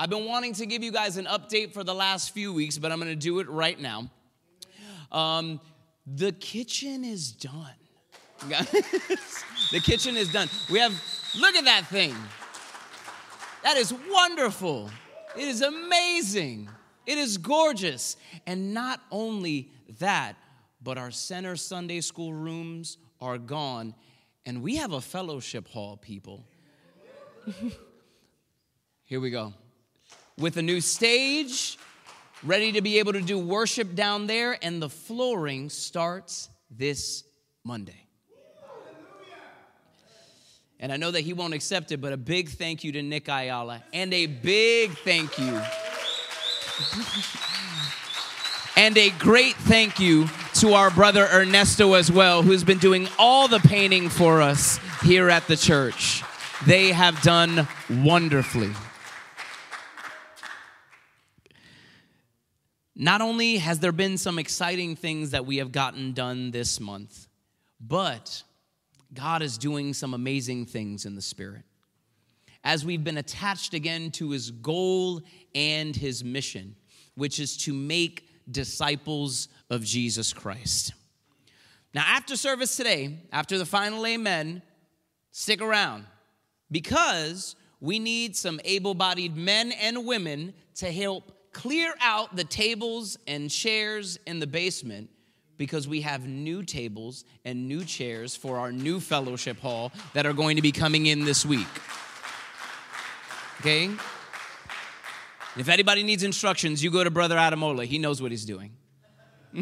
I've been wanting to give you guys an update for the last few weeks, but I'm gonna do it right now. Um, the kitchen is done. the kitchen is done. We have, look at that thing. That is wonderful. It is amazing. It is gorgeous. And not only that, but our center Sunday school rooms are gone, and we have a fellowship hall, people. Here we go. With a new stage, ready to be able to do worship down there, and the flooring starts this Monday. And I know that he won't accept it, but a big thank you to Nick Ayala and a big thank you. and a great thank you to our brother Ernesto as well, who's been doing all the painting for us here at the church. They have done wonderfully. Not only has there been some exciting things that we have gotten done this month, but God is doing some amazing things in the Spirit. As we've been attached again to His goal and His mission, which is to make disciples of Jesus Christ. Now, after service today, after the final amen, stick around because we need some able bodied men and women to help clear out the tables and chairs in the basement because we have new tables and new chairs for our new fellowship hall that are going to be coming in this week. Okay? If anybody needs instructions, you go to Brother Adamola. He knows what he's doing.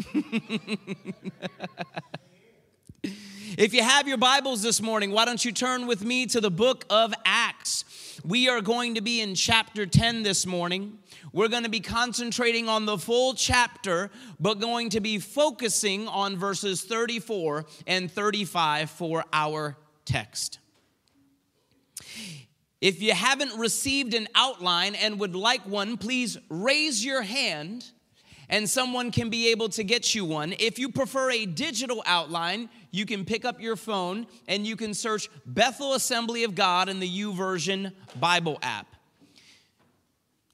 if you have your Bibles this morning, why don't you turn with me to the book of Acts? We are going to be in chapter 10 this morning. We're going to be concentrating on the full chapter, but going to be focusing on verses 34 and 35 for our text. If you haven't received an outline and would like one, please raise your hand and someone can be able to get you one. If you prefer a digital outline, you can pick up your phone and you can search Bethel Assembly of God in the YouVersion Bible app.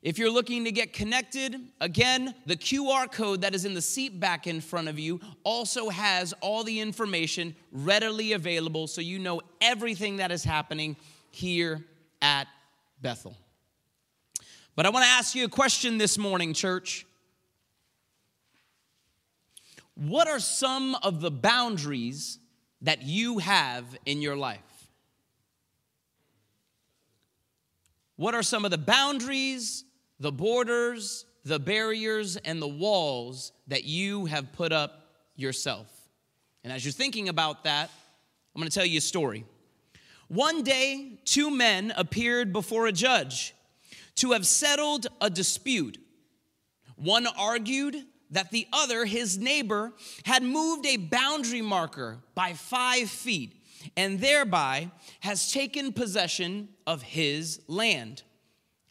If you're looking to get connected, again, the QR code that is in the seat back in front of you also has all the information readily available so you know everything that is happening here at Bethel. But I want to ask you a question this morning, church. What are some of the boundaries that you have in your life? What are some of the boundaries the borders, the barriers, and the walls that you have put up yourself. And as you're thinking about that, I'm gonna tell you a story. One day, two men appeared before a judge to have settled a dispute. One argued that the other, his neighbor, had moved a boundary marker by five feet and thereby has taken possession of his land.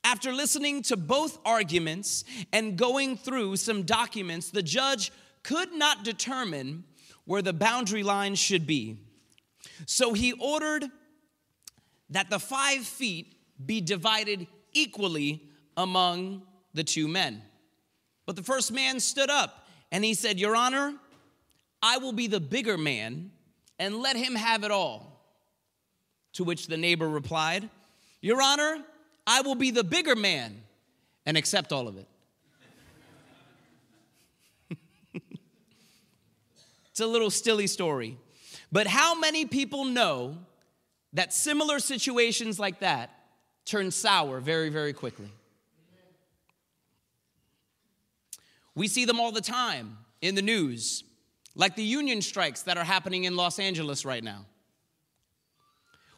After listening to both arguments and going through some documents, the judge could not determine where the boundary line should be. So he ordered that the five feet be divided equally among the two men. But the first man stood up and he said, Your Honor, I will be the bigger man and let him have it all. To which the neighbor replied, Your Honor, I will be the bigger man and accept all of it. it's a little stilly story. But how many people know that similar situations like that turn sour very, very quickly? We see them all the time in the news, like the union strikes that are happening in Los Angeles right now.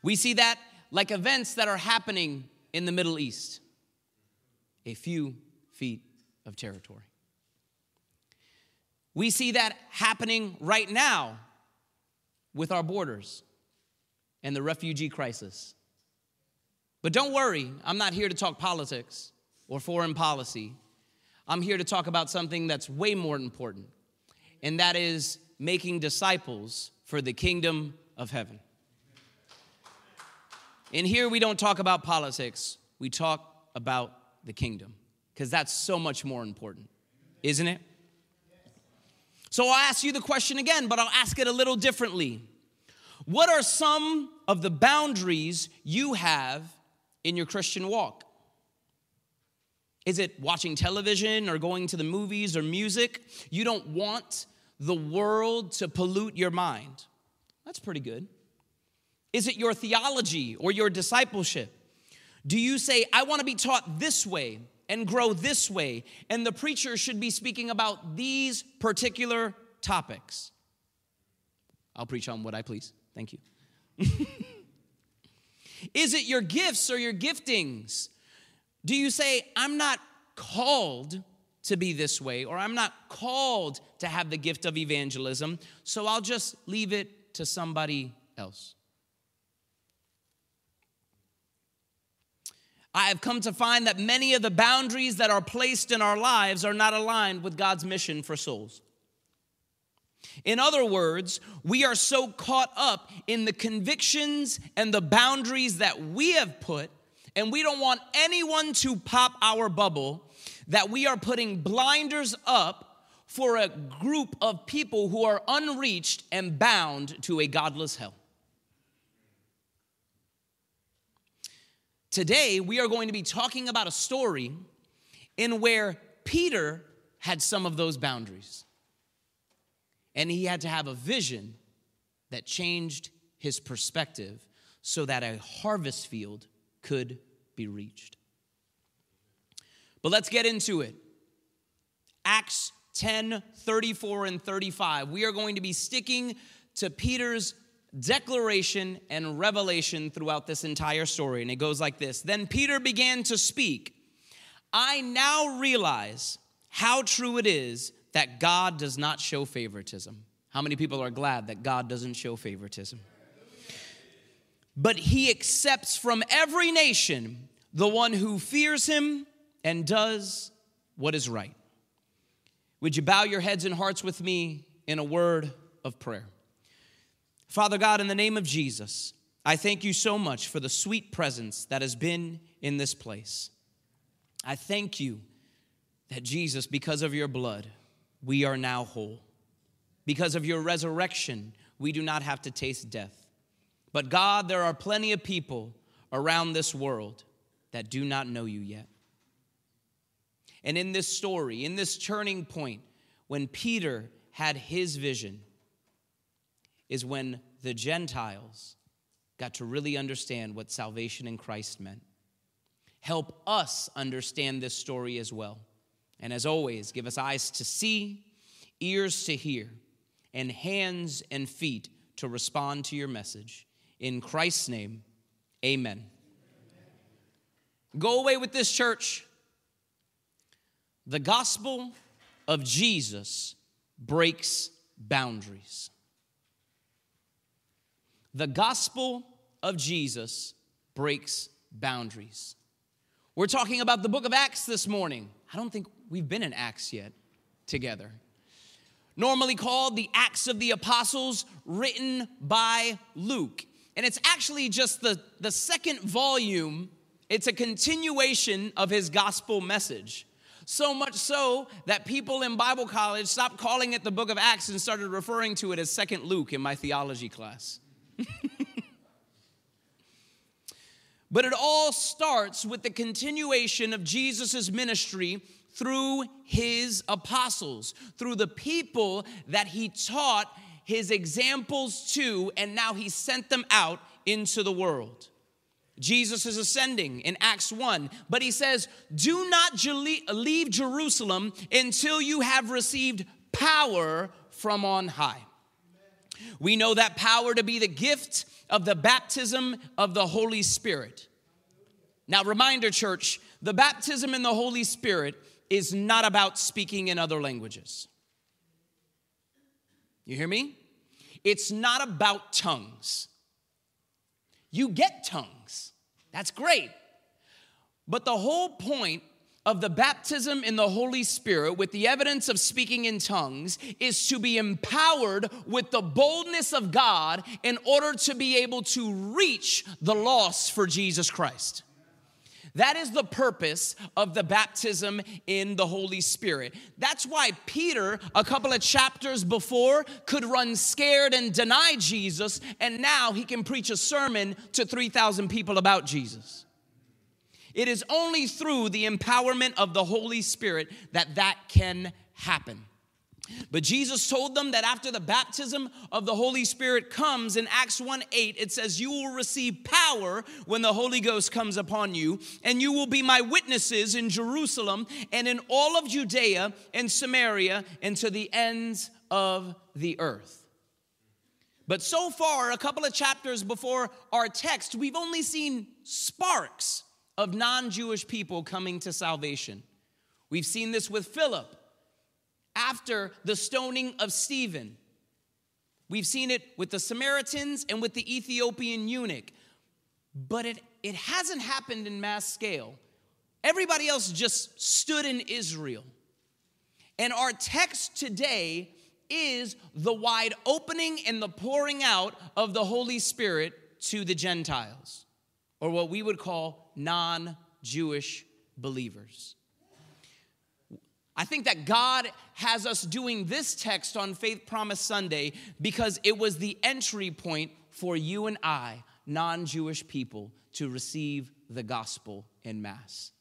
We see that like events that are happening in the Middle East, a few feet of territory. We see that happening right now with our borders and the refugee crisis. But don't worry, I'm not here to talk politics or foreign policy. I'm here to talk about something that's way more important, and that is making disciples for the kingdom of heaven. And here we don't talk about politics, we talk about the kingdom, because that's so much more important, isn't it? So I'll ask you the question again, but I'll ask it a little differently. What are some of the boundaries you have in your Christian walk? Is it watching television or going to the movies or music? You don't want the world to pollute your mind. That's pretty good. Is it your theology or your discipleship? Do you say, I want to be taught this way and grow this way, and the preacher should be speaking about these particular topics? I'll preach on what I please. Thank you. Is it your gifts or your giftings? Do you say, I'm not called to be this way, or I'm not called to have the gift of evangelism, so I'll just leave it to somebody else? I have come to find that many of the boundaries that are placed in our lives are not aligned with God's mission for souls. In other words, we are so caught up in the convictions and the boundaries that we have put, and we don't want anyone to pop our bubble, that we are putting blinders up for a group of people who are unreached and bound to a godless hell. Today, we are going to be talking about a story in where Peter had some of those boundaries. And he had to have a vision that changed his perspective so that a harvest field could be reached. But let's get into it. Acts 10 34 and 35. We are going to be sticking to Peter's declaration and revelation throughout this entire story. And it goes like this Then Peter began to speak. I now realize how true it is that God does not show favoritism. How many people are glad that God doesn't show favoritism? But he accepts from every nation the one who fears him and does what is right. Would you bow your heads and hearts with me in a word of prayer? Father God, in the name of Jesus, I thank you so much for the sweet presence that has been in this place. I thank you that Jesus, because of your blood, we are now whole. Because of your resurrection, we do not have to taste death. But God, there are plenty of people around this world that do not know you yet. And in this story, in this turning point, when Peter had his vision, is when the Gentiles got to really understand what salvation in Christ meant. Help us understand this story as well. And as always, give us eyes to see, ears to hear, and hands and feet to respond to your message. In Christ's name, amen. Go away with this, church. The gospel of Jesus breaks boundaries. The gospel of Jesus breaks boundaries. We're talking about the book of Acts this morning. I don't think we've been in Acts yet together. Normally called the Acts of the Apostles, written by Luke. And it's actually just the, the second volume, it's a continuation of his gospel message. So much so that people in Bible college stopped calling it the book of Acts and started referring to it as Second Luke in my theology class. but it all starts with the continuation of Jesus' ministry through his apostles, through the people that he taught his examples to, and now he sent them out into the world. Jesus is ascending in Acts 1, but he says, Do not leave Jerusalem until you have received power from on high. We know that power to be the gift of the baptism of the Holy Spirit. Now, reminder, church, the baptism in the Holy Spirit is not about speaking in other languages. You hear me? It's not about tongues. You get tongues, that's great. But the whole point of the baptism in the Holy Spirit with the evidence of speaking in tongues is to be empowered with the boldness of God in order to be able to reach the lost for Jesus Christ. That is the purpose of the baptism in the Holy Spirit. That's why Peter, a couple of chapters before, could run scared and deny Jesus, and now he can preach a sermon to 3,000 people about Jesus. It is only through the empowerment of the Holy Spirit that that can happen. But Jesus told them that after the baptism of the Holy Spirit comes in Acts 1 8, it says, You will receive power when the Holy Ghost comes upon you, and you will be my witnesses in Jerusalem and in all of Judea and Samaria and to the ends of the earth. But so far, a couple of chapters before our text, we've only seen sparks of non Jewish people coming to salvation. We've seen this with Philip after the stoning of Stephen. We've seen it with the Samaritans and with the Ethiopian eunuch, but it, it hasn't happened in mass scale. Everybody else just stood in Israel. And our text today is the wide opening and the pouring out of the Holy Spirit to the Gentiles, or what we would call non Jewish believers. I think that God has us doing this text on Faith Promise Sunday because it was the entry point for you and I, non Jewish people, to receive the gospel in Mass.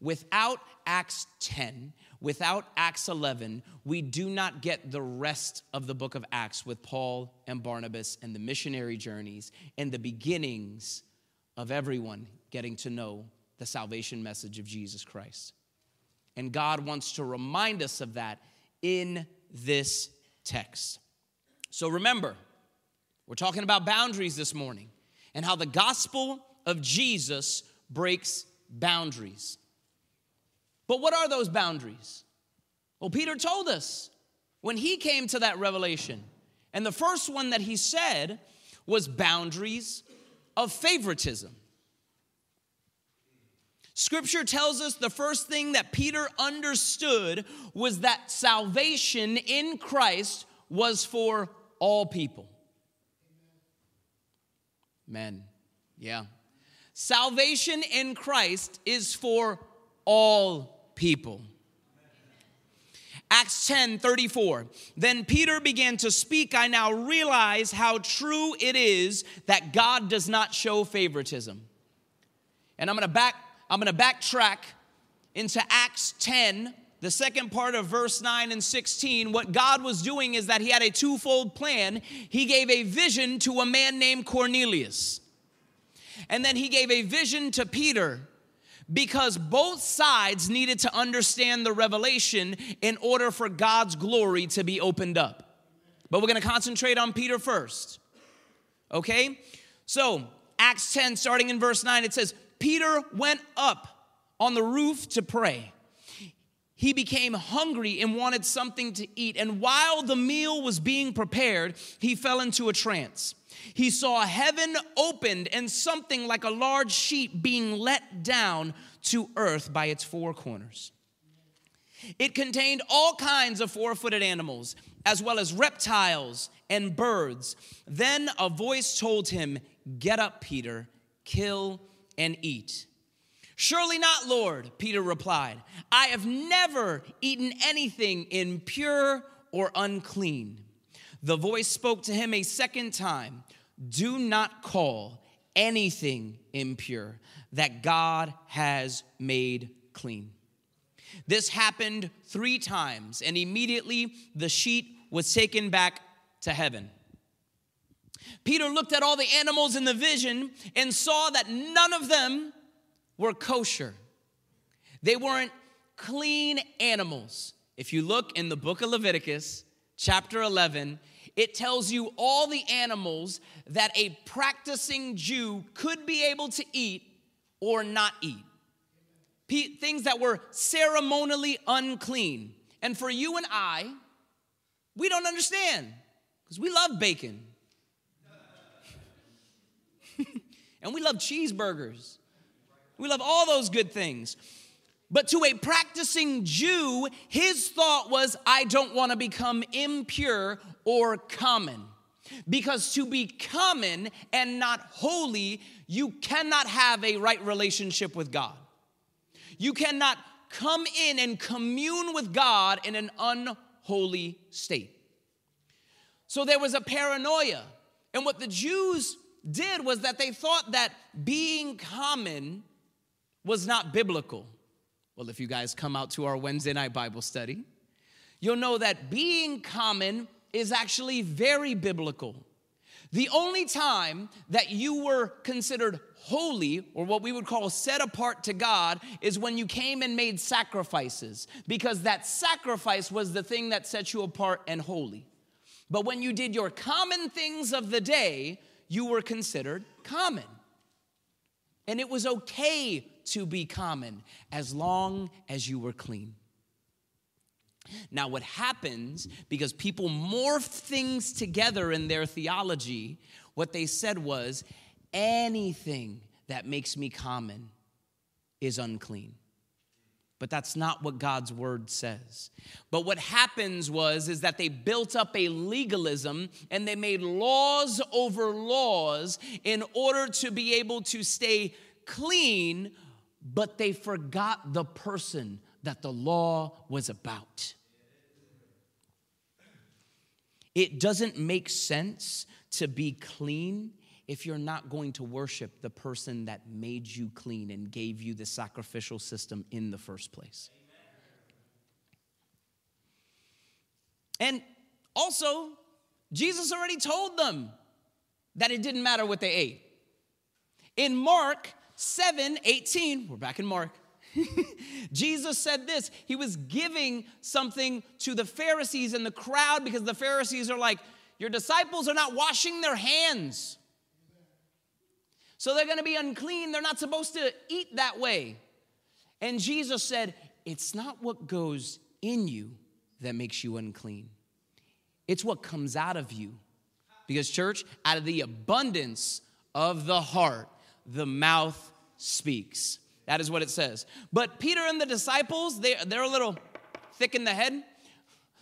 Without Acts 10, without Acts 11, we do not get the rest of the book of Acts with Paul and Barnabas and the missionary journeys and the beginnings of everyone getting to know the salvation message of Jesus Christ. And God wants to remind us of that in this text. So remember, we're talking about boundaries this morning and how the gospel of Jesus breaks boundaries. But what are those boundaries? Well, Peter told us when he came to that revelation. And the first one that he said was boundaries of favoritism. Scripture tells us the first thing that Peter understood was that salvation in Christ was for all people. Men, yeah. Salvation in Christ is for all people. Acts 10 34. Then Peter began to speak. I now realize how true it is that God does not show favoritism. And I'm gonna back I'm going to backtrack into Acts 10, the second part of verse 9 and 16. What God was doing is that He had a twofold plan. He gave a vision to a man named Cornelius, and then He gave a vision to Peter because both sides needed to understand the revelation in order for God's glory to be opened up. But we're going to concentrate on Peter first. Okay? So, Acts 10, starting in verse 9, it says, Peter went up on the roof to pray. He became hungry and wanted something to eat. And while the meal was being prepared, he fell into a trance. He saw heaven opened and something like a large sheet being let down to earth by its four corners. It contained all kinds of four footed animals, as well as reptiles and birds. Then a voice told him, Get up, Peter, kill and eat. Surely not, Lord, Peter replied. I have never eaten anything impure or unclean. The voice spoke to him a second time Do not call anything impure that God has made clean. This happened three times, and immediately the sheet was taken back to heaven. Peter looked at all the animals in the vision and saw that none of them were kosher. They weren't clean animals. If you look in the book of Leviticus, chapter 11, it tells you all the animals that a practicing Jew could be able to eat or not eat. things that were ceremonially unclean. And for you and I, we don't understand because we love bacon. And we love cheeseburgers. We love all those good things. But to a practicing Jew, his thought was, I don't want to become impure or common. Because to be common and not holy, you cannot have a right relationship with God. You cannot come in and commune with God in an unholy state. So there was a paranoia. And what the Jews did was that they thought that being common was not biblical. Well, if you guys come out to our Wednesday night Bible study, you'll know that being common is actually very biblical. The only time that you were considered holy, or what we would call set apart to God, is when you came and made sacrifices, because that sacrifice was the thing that set you apart and holy. But when you did your common things of the day, you were considered common. And it was okay to be common as long as you were clean. Now, what happens because people morph things together in their theology, what they said was anything that makes me common is unclean. But that's not what God's word says. But what happens was is that they built up a legalism and they made laws over laws in order to be able to stay clean, but they forgot the person that the law was about. It doesn't make sense to be clean if you're not going to worship the person that made you clean and gave you the sacrificial system in the first place. And also, Jesus already told them that it didn't matter what they ate. In Mark 7 18, we're back in Mark. Jesus said this. He was giving something to the Pharisees and the crowd because the Pharisees are like, Your disciples are not washing their hands. So they're gonna be unclean. They're not supposed to eat that way. And Jesus said, It's not what goes in you that makes you unclean, it's what comes out of you. Because, church, out of the abundance of the heart, the mouth speaks. That is what it says. But Peter and the disciples, they, they're a little thick in the head.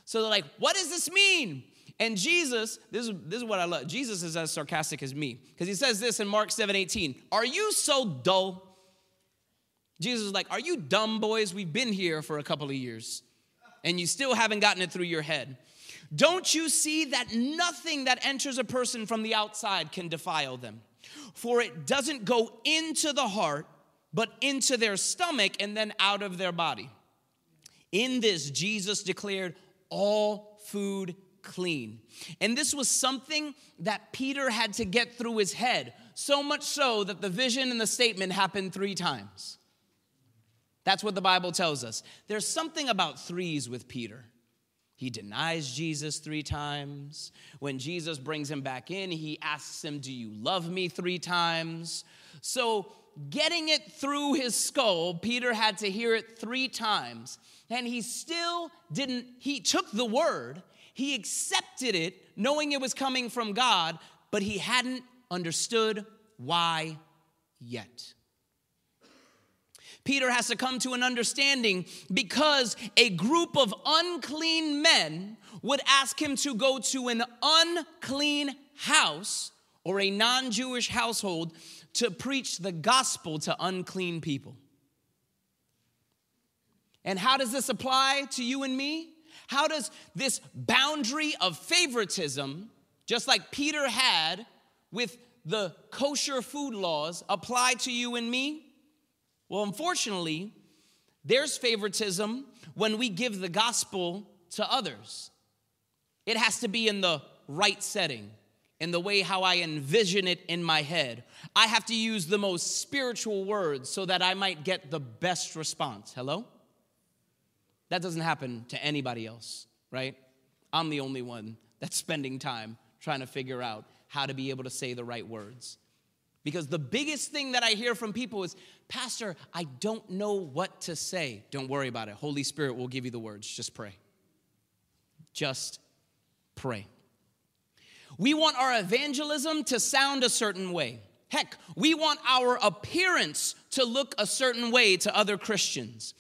So they're like, what does this mean? And Jesus, this is, this is what I love. Jesus is as sarcastic as me because he says this in Mark 7 18. Are you so dull? Jesus is like, Are you dumb, boys? We've been here for a couple of years and you still haven't gotten it through your head. Don't you see that nothing that enters a person from the outside can defile them? For it doesn't go into the heart but into their stomach and then out of their body. In this, Jesus declared all food clean. And this was something that Peter had to get through his head, so much so that the vision and the statement happened three times. That's what the Bible tells us. There's something about threes with Peter. He denies Jesus three times. When Jesus brings him back in, he asks him, Do you love me three times? So getting it through his skull, Peter had to hear it three times. And he still didn't, he took the word, he accepted it, knowing it was coming from God, but he hadn't understood why yet. Peter has to come to an understanding because a group of unclean men would ask him to go to an unclean house or a non Jewish household to preach the gospel to unclean people. And how does this apply to you and me? How does this boundary of favoritism, just like Peter had with the kosher food laws, apply to you and me? Well, unfortunately, there's favoritism when we give the gospel to others. It has to be in the right setting in the way how I envision it in my head. I have to use the most spiritual words so that I might get the best response. Hello? That doesn't happen to anybody else, right? I'm the only one that's spending time trying to figure out how to be able to say the right words. Because the biggest thing that I hear from people is, Pastor, I don't know what to say. Don't worry about it. Holy Spirit will give you the words. Just pray. Just pray. We want our evangelism to sound a certain way. Heck, we want our appearance to look a certain way to other Christians.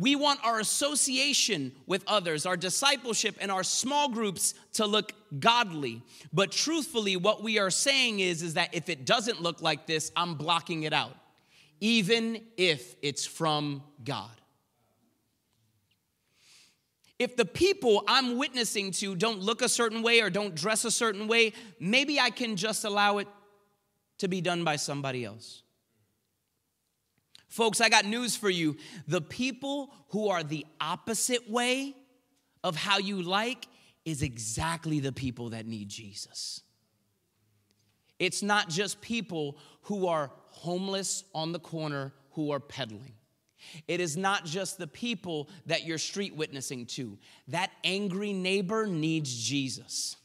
We want our association with others, our discipleship, and our small groups to look godly. But truthfully, what we are saying is, is that if it doesn't look like this, I'm blocking it out. even if it's from God. If the people I'm witnessing to don't look a certain way or don't dress a certain way, maybe I can just allow it to be done by somebody else. Folks, I got news for you. The people who are the opposite way of how you like is exactly the people that need Jesus. It's not just people who are homeless on the corner who are peddling. It is not just the people that you're street witnessing to. That angry neighbor needs Jesus.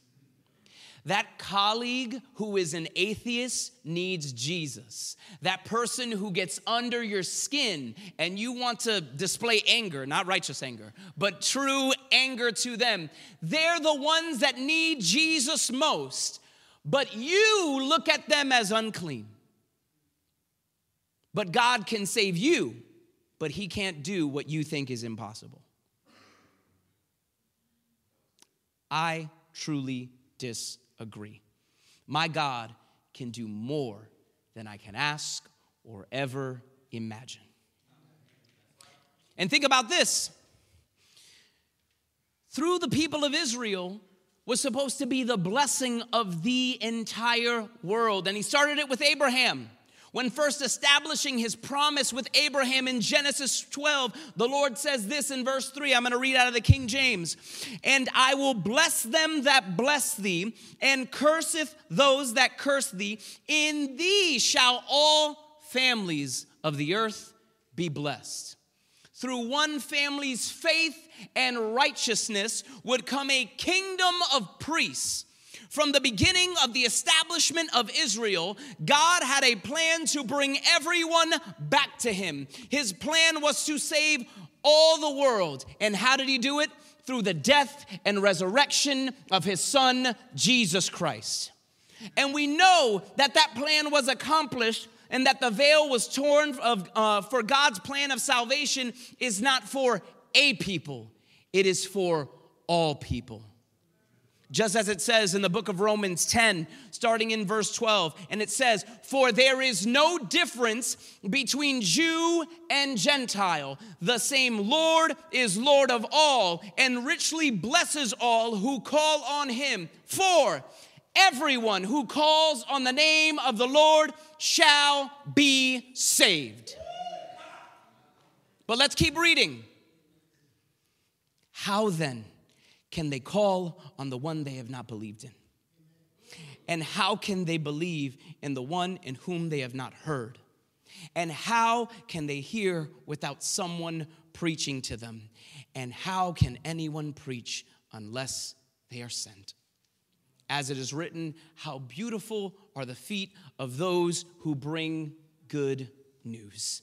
That colleague who is an atheist needs Jesus. That person who gets under your skin and you want to display anger, not righteous anger, but true anger to them, they're the ones that need Jesus most. But you look at them as unclean. But God can save you, but He can't do what you think is impossible. I truly disagree agree. My God can do more than I can ask or ever imagine. And think about this through the people of Israel was supposed to be the blessing of the entire world. And he started it with Abraham. When first establishing his promise with Abraham in Genesis 12, the Lord says this in verse 3. I'm going to read out of the King James. And I will bless them that bless thee, and curseth those that curse thee. In thee shall all families of the earth be blessed. Through one family's faith and righteousness would come a kingdom of priests from the beginning of the establishment of Israel, God had a plan to bring everyone back to Him. His plan was to save all the world. And how did He do it? Through the death and resurrection of His Son, Jesus Christ. And we know that that plan was accomplished and that the veil was torn of, uh, for God's plan of salvation is not for a people, it is for all people. Just as it says in the book of Romans 10, starting in verse 12, and it says, For there is no difference between Jew and Gentile. The same Lord is Lord of all, and richly blesses all who call on him. For everyone who calls on the name of the Lord shall be saved. But let's keep reading. How then? Can they call on the one they have not believed in? And how can they believe in the one in whom they have not heard? And how can they hear without someone preaching to them? And how can anyone preach unless they are sent? As it is written, how beautiful are the feet of those who bring good news.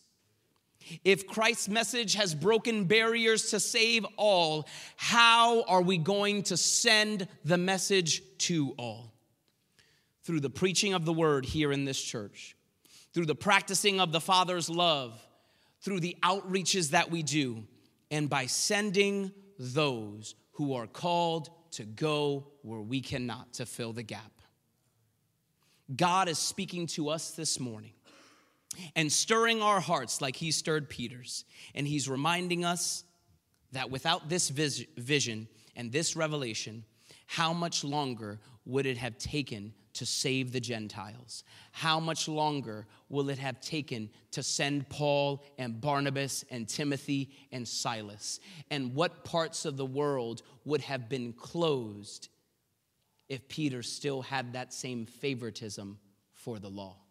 If Christ's message has broken barriers to save all, how are we going to send the message to all? Through the preaching of the word here in this church, through the practicing of the Father's love, through the outreaches that we do, and by sending those who are called to go where we cannot to fill the gap. God is speaking to us this morning and stirring our hearts like he stirred Peter's. And he's reminding us that without this vis- vision and this revelation, how much longer would it have taken to save the Gentiles? How much longer will it have taken to send Paul and Barnabas and Timothy and Silas? And what parts of the world would have been closed if Peter still had that same favoritism for the law?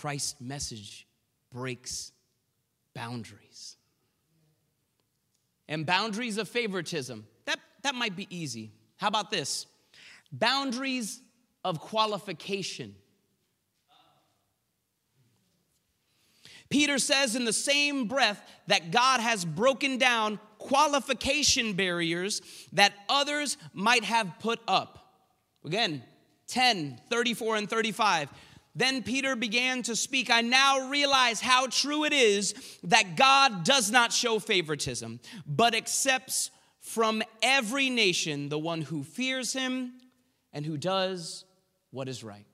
Christ's message breaks boundaries. And boundaries of favoritism, that, that might be easy. How about this? Boundaries of qualification. Peter says in the same breath that God has broken down qualification barriers that others might have put up. Again, 10, 34, and 35. Then Peter began to speak. I now realize how true it is that God does not show favoritism, but accepts from every nation the one who fears him and who does what is right.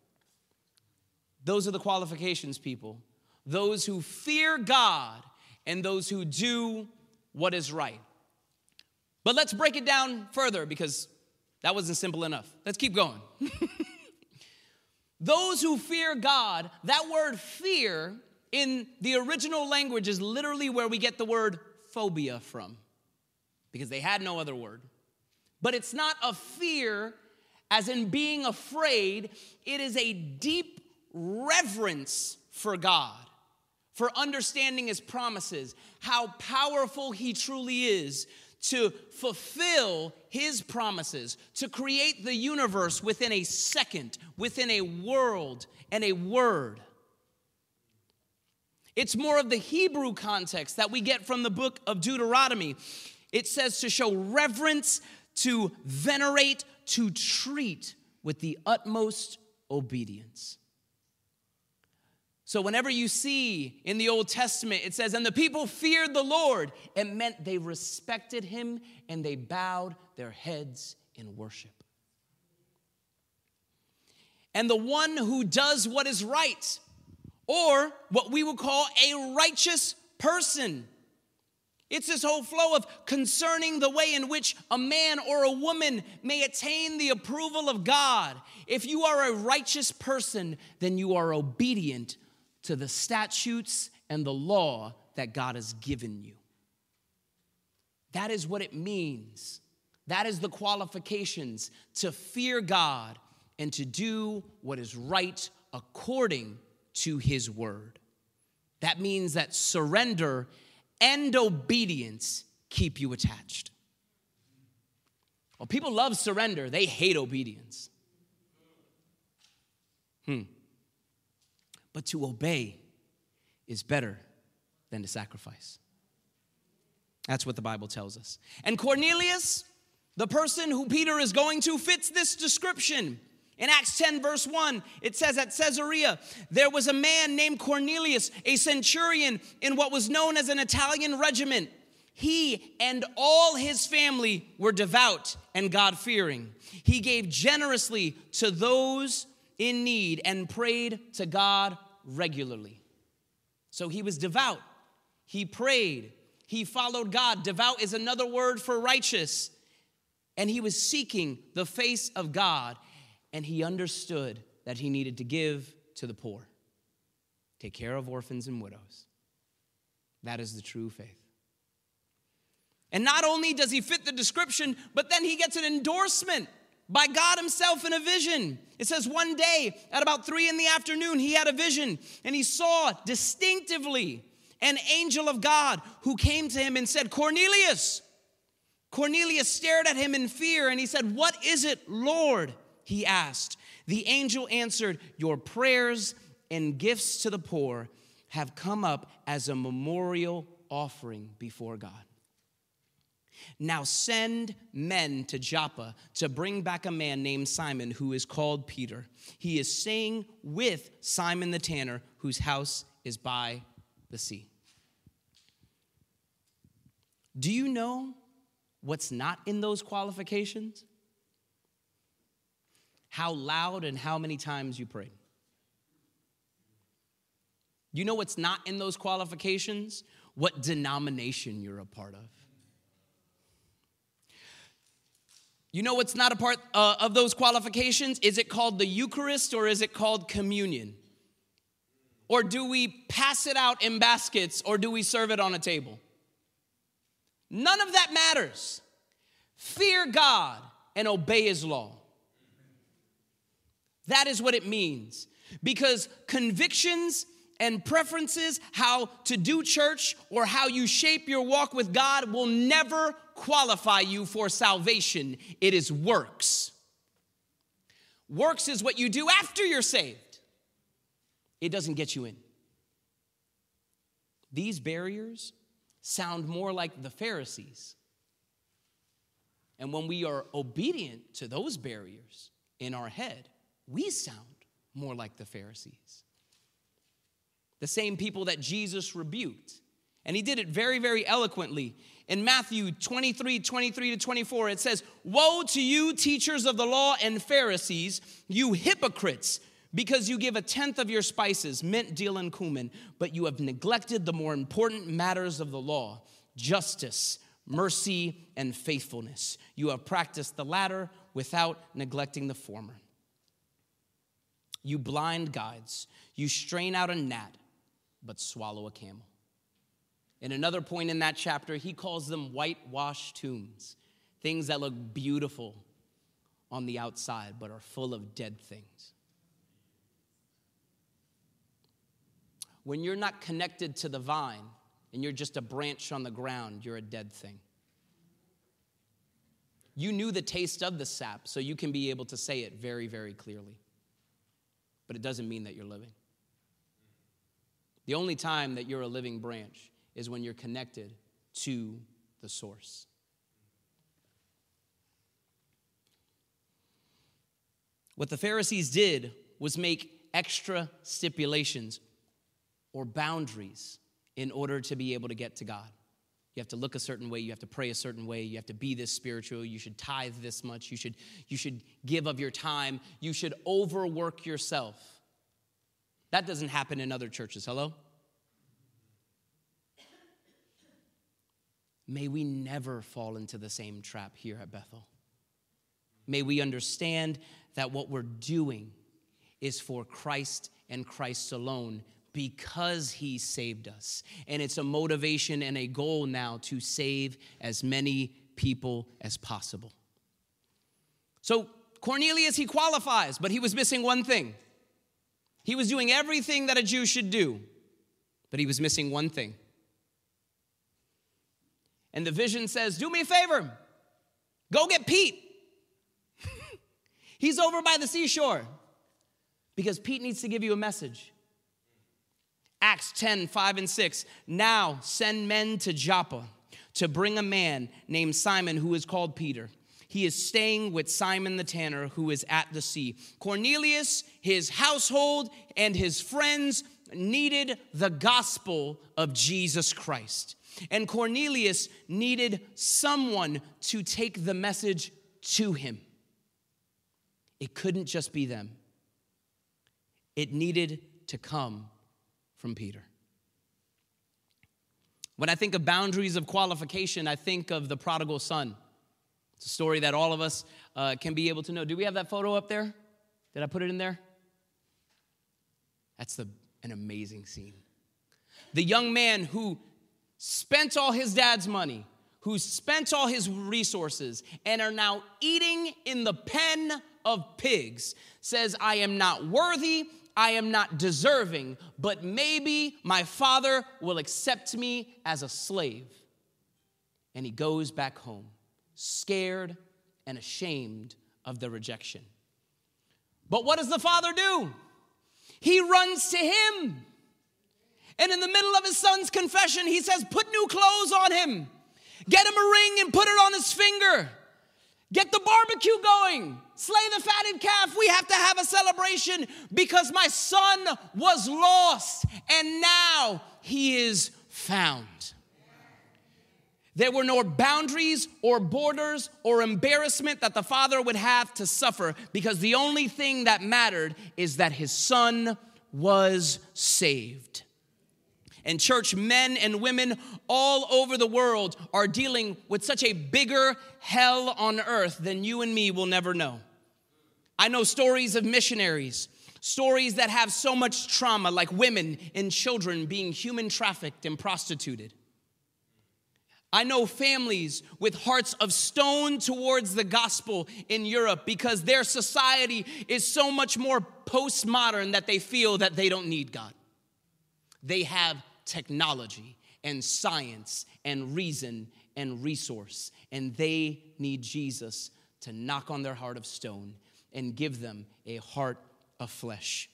Those are the qualifications, people. Those who fear God and those who do what is right. But let's break it down further because that wasn't simple enough. Let's keep going. those who fear God, that word fear in the original language is literally where we get the word phobia from because they had no other word. But it's not a fear as in being afraid, it is a deep reverence for God, for understanding His promises, how powerful He truly is to fulfill His promises, to create the universe within a second, within a world and a word. It's more of the Hebrew context that we get from the book of Deuteronomy. It says to show reverence, to venerate, to treat with the utmost obedience. So, whenever you see in the Old Testament, it says, and the people feared the Lord, it meant they respected him and they bowed their heads in worship. And the one who does what is right, or what we would call a righteous person, it's this whole flow of concerning the way in which a man or a woman may attain the approval of God. If you are a righteous person, then you are obedient to the statutes and the law that God has given you. That is what it means. That is the qualifications to fear God and to do what is right according to his word. That means that surrender and obedience keep you attached. Well, people love surrender, they hate obedience. Hmm. But to obey is better than to sacrifice. That's what the Bible tells us. And Cornelius, the person who Peter is going to, fits this description. In Acts 10, verse 1, it says at Caesarea, there was a man named Cornelius, a centurion in what was known as an Italian regiment. He and all his family were devout and God fearing. He gave generously to those in need and prayed to God regularly. So he was devout. He prayed. He followed God. Devout is another word for righteous. And he was seeking the face of God. And he understood that he needed to give to the poor, take care of orphans and widows. That is the true faith. And not only does he fit the description, but then he gets an endorsement by God Himself in a vision. It says one day at about three in the afternoon, he had a vision and he saw distinctively an angel of God who came to him and said, Cornelius. Cornelius stared at him in fear and he said, What is it, Lord? He asked. The angel answered, Your prayers and gifts to the poor have come up as a memorial offering before God. Now send men to Joppa to bring back a man named Simon who is called Peter. He is staying with Simon the tanner, whose house is by the sea. Do you know what's not in those qualifications? How loud and how many times you prayed. You know what's not in those qualifications? What denomination you're a part of. You know what's not a part uh, of those qualifications? Is it called the Eucharist or is it called communion? Or do we pass it out in baskets or do we serve it on a table? None of that matters. Fear God and obey His law. That is what it means. Because convictions and preferences, how to do church or how you shape your walk with God, will never qualify you for salvation, it is works. Works is what you do after you're saved, it doesn't get you in. These barriers sound more like the Pharisees. And when we are obedient to those barriers in our head, we sound more like the Pharisees. The same people that Jesus rebuked. And he did it very, very eloquently. In Matthew 23 23 to 24, it says, Woe to you, teachers of the law and Pharisees, you hypocrites! because you give a tenth of your spices, mint, dill, and cumin, but you have neglected the more important matters of the law justice, mercy, and faithfulness. You have practiced the latter without neglecting the former. You blind guides, you strain out a gnat, but swallow a camel. In another point in that chapter, he calls them whitewashed tombs, things that look beautiful on the outside, but are full of dead things. When you're not connected to the vine and you're just a branch on the ground, you're a dead thing. You knew the taste of the sap, so you can be able to say it very, very clearly. But it doesn't mean that you're living. The only time that you're a living branch is when you're connected to the source. What the Pharisees did was make extra stipulations or boundaries in order to be able to get to God. You have to look a certain way, you have to pray a certain way, you have to be this spiritual, you should tithe this much, you should, you should give of your time, you should overwork yourself. That doesn't happen in other churches. Hello? May we never fall into the same trap here at Bethel. May we understand that what we're doing is for Christ and Christ alone because he saved us. And it's a motivation and a goal now to save as many people as possible. So Cornelius, he qualifies, but he was missing one thing. He was doing everything that a Jew should do, but he was missing one thing. And the vision says, Do me a favor, go get Pete. He's over by the seashore because Pete needs to give you a message. Acts 10 5 and 6. Now send men to Joppa to bring a man named Simon who is called Peter. He is staying with Simon the tanner who is at the sea. Cornelius, his household, and his friends needed the gospel of Jesus Christ. And Cornelius needed someone to take the message to him. It couldn't just be them, it needed to come from Peter. When I think of boundaries of qualification, I think of the prodigal son. It's a story that all of us uh, can be able to know. Do we have that photo up there? Did I put it in there? That's the, an amazing scene. The young man who spent all his dad's money, who spent all his resources, and are now eating in the pen of pigs, says, I am not worthy I am not deserving, but maybe my father will accept me as a slave. And he goes back home, scared and ashamed of the rejection. But what does the father do? He runs to him. And in the middle of his son's confession, he says, Put new clothes on him, get him a ring and put it on his finger. Get the barbecue going. Slay the fatted calf. We have to have a celebration because my son was lost and now he is found. There were no boundaries or borders or embarrassment that the father would have to suffer because the only thing that mattered is that his son was saved. And church men and women all over the world are dealing with such a bigger hell on earth than you and me will never know. I know stories of missionaries, stories that have so much trauma, like women and children being human trafficked and prostituted. I know families with hearts of stone towards the gospel in Europe because their society is so much more postmodern that they feel that they don't need God. They have technology and science and reason and resource. And they need Jesus to knock on their heart of stone and give them a heart of flesh.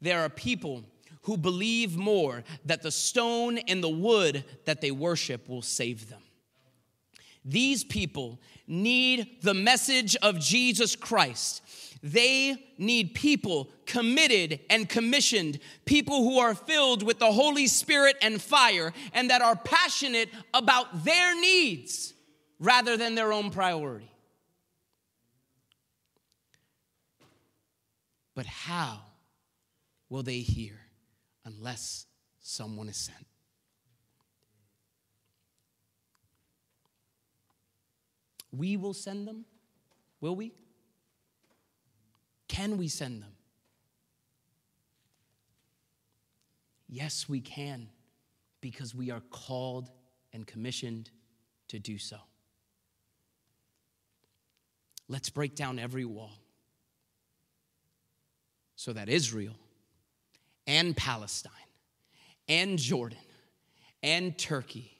There are people who believe more that the stone and the wood that they worship will save them. These people need the message of Jesus Christ they need people committed and commissioned, people who are filled with the Holy Spirit and fire and that are passionate about their needs rather than their own priority. But how will they hear unless someone is sent? We will send them, will we? Can we send them? Yes, we can, because we are called and commissioned to do so. Let's break down every wall so that Israel and Palestine and Jordan and Turkey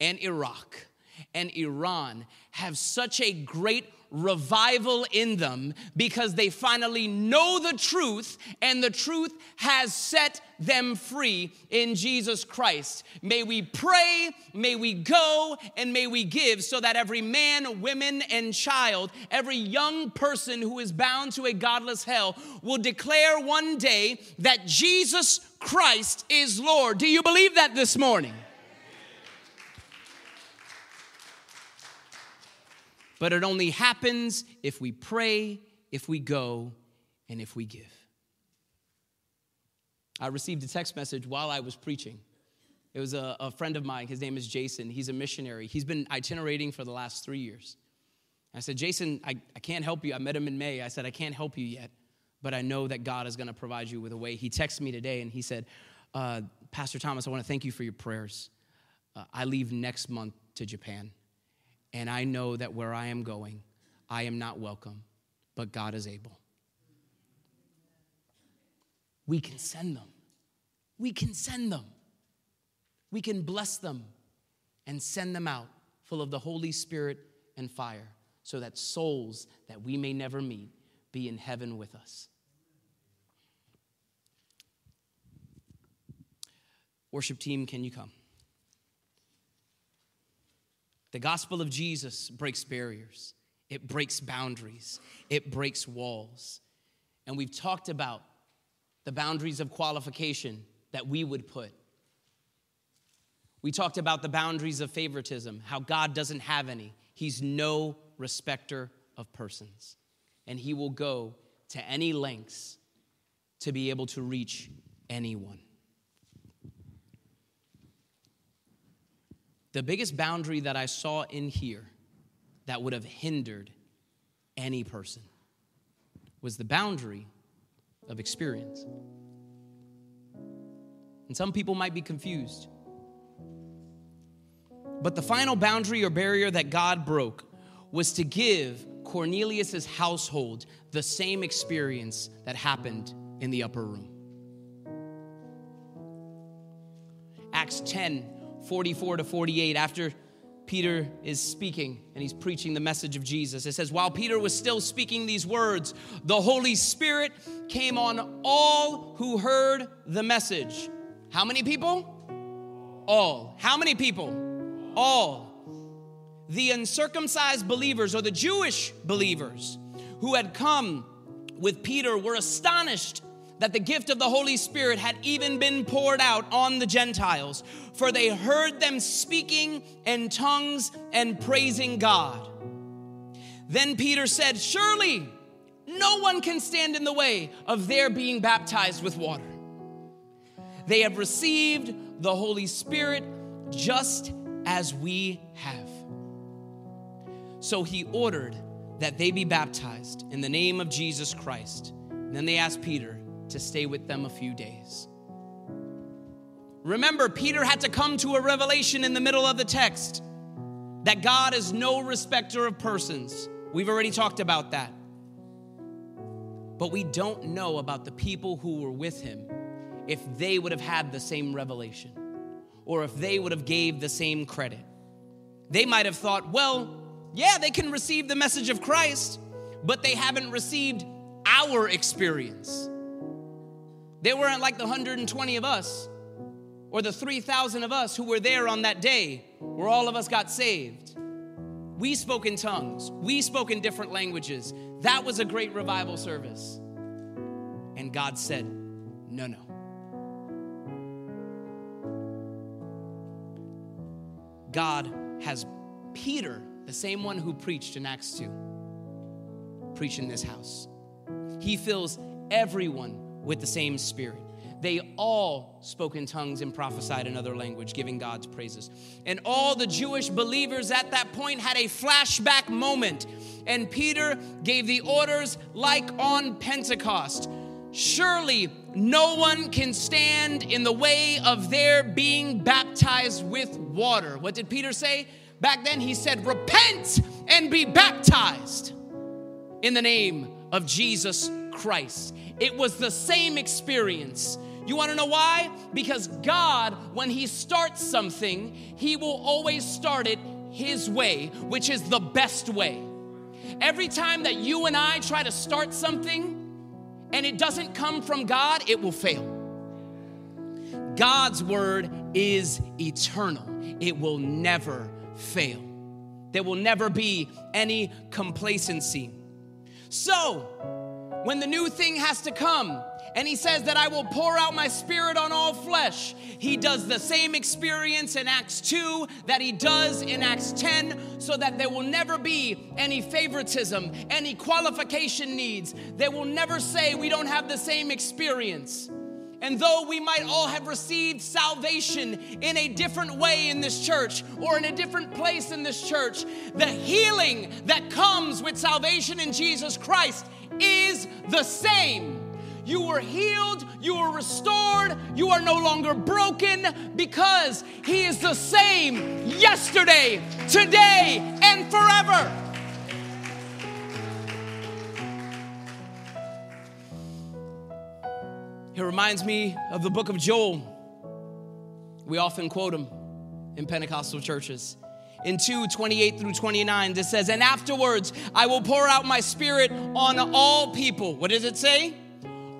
and Iraq and Iran have such a great revival in them because they finally know the truth and the truth has set them free in Jesus Christ. May we pray, may we go, and may we give so that every man, woman, and child, every young person who is bound to a godless hell will declare one day that Jesus Christ is Lord. Do you believe that this morning? But it only happens if we pray, if we go, and if we give. I received a text message while I was preaching. It was a, a, friend of mine. His name is Jason. He's a missionary. He's been itinerating for the last three years. I said, Jason, I, I can't help you. I met him in May. I said, I can't help you yet, but I know that God is going to provide you with a way. He texted me today and he said, uh, Pastor Thomas, I want to thank you for your prayers. Uh, I leave next month to Japan. And I know that where I am going, I am not welcome, but God is able. We can send them. We can send them. We can bless them and send them out full of the Holy Spirit and fire so that souls that we may never meet be in heaven with us. Worship team, can you come? The gospel of Jesus breaks barriers, it breaks boundaries, it breaks walls. And we've talked about the boundaries of qualification that we would put. We talked about the boundaries of favoritism, how God doesn't have any. He's no respecter of persons. And He will go to any lengths to be able to reach anyone. The biggest boundary that I saw in here that would have hindered any person was the boundary of experience. And some people might be confused. But the final boundary or barrier that God broke was to give Cornelius's household the same experience that happened in the upper room. Acts 10 44 to 48, after Peter is speaking and he's preaching the message of Jesus. It says, While Peter was still speaking these words, the Holy Spirit came on all who heard the message. How many people? All. How many people? All. The uncircumcised believers or the Jewish believers who had come with Peter were astonished that the gift of the Holy Spirit had even been poured out on the Gentiles, for they heard them speaking in tongues and praising God. Then Peter said, Surely no one can stand in the way of their being baptized with water. They have received the Holy Spirit just as we have. So he ordered that they be baptized in the name of Jesus Christ. And then they asked Peter, to stay with them a few days. Remember, Peter had to come to a revelation in the middle of the text that God is no respecter of persons. We've already talked about that. But we don't know about the people who were with him if they would have had the same revelation or if they would have gave the same credit. They might have thought, well, yeah, they can receive the message of Christ, but they haven't received our experience. They weren't like the 120 of us or the 3,000 of us who were there on that day where all of us got saved. We spoke in tongues, we spoke in different languages. That was a great revival service. And God said, No, no. God has Peter, the same one who preached in Acts 2, preach in this house. He fills everyone with the same spirit. They all spoke in tongues and prophesied another language, giving God's praises. And all the Jewish believers at that point had a flashback moment. And Peter gave the orders like on Pentecost. Surely no one can stand in the way of their being baptized with water. What did Peter say? Back then, he said, Repent and be baptized in the name of Jesus Christ. It was the same experience. You want to know why? Because God, when He starts something, He will always start it His way, which is the best way. Every time that you and I try to start something and it doesn't come from God, it will fail. God's word is eternal, it will never fail. There will never be any complacency. So, when the new thing has to come, and he says that I will pour out my spirit on all flesh. He does the same experience in Acts 2 that he does in Acts 10 so that there will never be any favoritism, any qualification needs. They will never say we don't have the same experience. And though we might all have received salvation in a different way in this church or in a different place in this church, the healing that comes with salvation in Jesus Christ is the same. You were healed, you were restored, you are no longer broken because He is the same yesterday, today, and forever. It reminds me of the book of Joel. We often quote him in Pentecostal churches. In 2 28 through 29, this says, And afterwards I will pour out my spirit on all people. What does it say?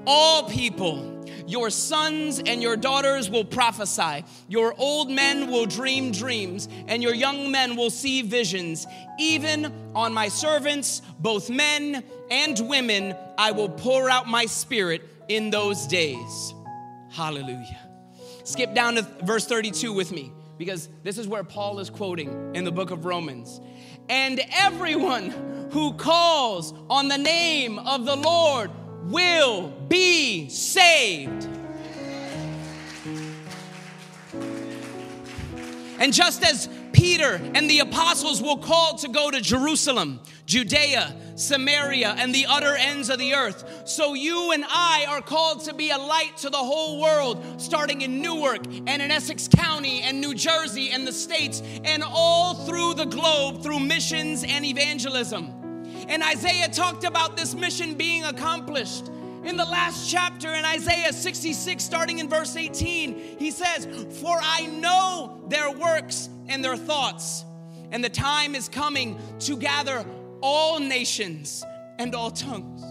All people. Your sons and your daughters will prophesy. Your old men will dream dreams, and your young men will see visions. Even on my servants, both men and women, I will pour out my spirit in those days. Hallelujah. Skip down to verse 32 with me because this is where Paul is quoting in the book of Romans. And everyone who calls on the name of the Lord will be saved. And just as Peter and the apostles were called to go to Jerusalem, Judea, Samaria, and the utter ends of the earth. So you and I are called to be a light to the whole world, starting in Newark and in Essex County and New Jersey and the States and all through the globe through missions and evangelism. And Isaiah talked about this mission being accomplished. In the last chapter in Isaiah 66, starting in verse 18, he says, For I know their works and their thoughts, and the time is coming to gather all nations and all tongues.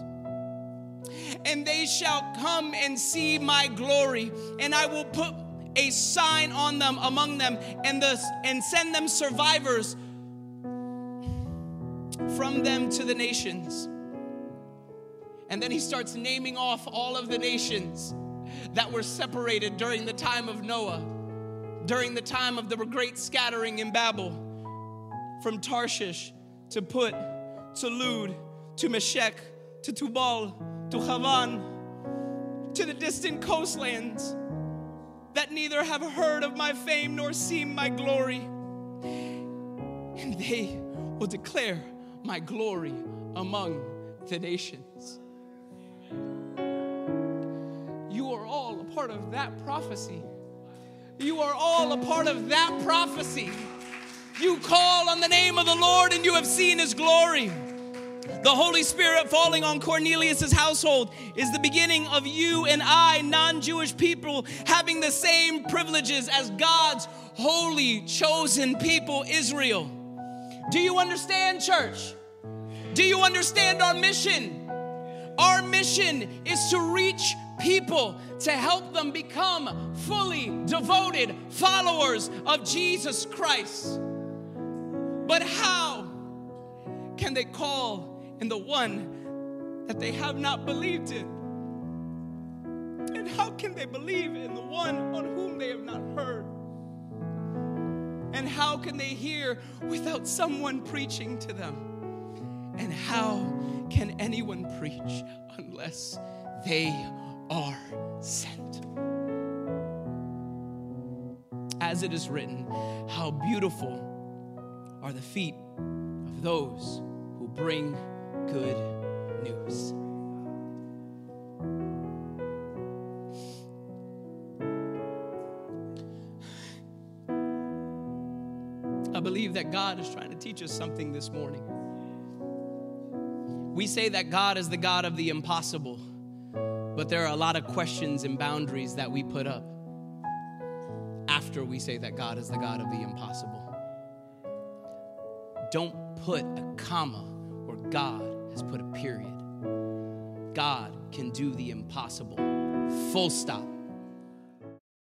And they shall come and see my glory, and I will put a sign on them among them, and, the, and send them survivors from them to the nations. And then he starts naming off all of the nations that were separated during the time of Noah, during the time of the great scattering in Babel, from Tarshish to Put to Lud to Meshech to Tubal to Havan to the distant coastlands that neither have heard of my fame nor seen my glory. And they will declare my glory among the nations. You are all a part of that prophecy. You are all a part of that prophecy. You call on the name of the Lord and you have seen his glory. The Holy Spirit falling on Cornelius' household is the beginning of you and I, non Jewish people, having the same privileges as God's holy, chosen people, Israel. Do you understand, church? Do you understand our mission? Our mission is to reach people to help them become fully devoted followers of Jesus Christ. But how can they call in the one that they have not believed in? And how can they believe in the one on whom they have not heard? And how can they hear without someone preaching to them? And how can anyone preach unless they are sent. As it is written, how beautiful are the feet of those who bring good news. I believe that God is trying to teach us something this morning. We say that God is the God of the impossible, but there are a lot of questions and boundaries that we put up after we say that God is the God of the impossible. Don't put a comma or God put a period. God can do the impossible. Full stop.